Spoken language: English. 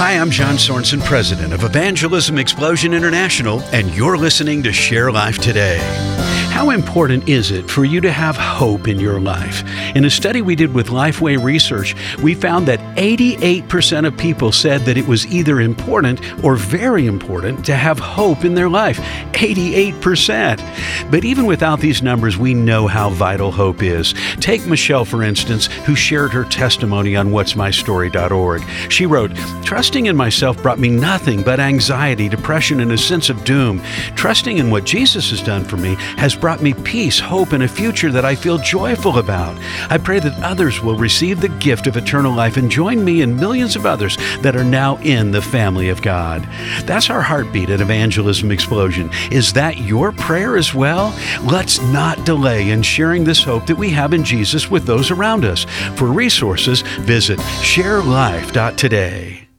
Hi, I'm John Sorensen, president of Evangelism Explosion International, and you're listening to Share Life Today. How important is it for you to have hope in your life? In a study we did with Lifeway Research, we found that 88% of people said that it was either important or very important to have hope in their life. 88%. But even without these numbers, we know how vital hope is. Take Michelle, for instance, who shared her testimony on what'smystory.org. She wrote, Trusting in myself brought me nothing but anxiety, depression, and a sense of doom. Trusting in what Jesus has done for me has brought me peace, hope, and a future that I feel joyful about. I pray that others will receive the gift of eternal life and join me and millions of others that are now in the family of God. That's our heartbeat at Evangelism Explosion. Is that your prayer as well? Let's not delay in sharing this hope that we have in Jesus with those around us. For resources, visit sharelife.today.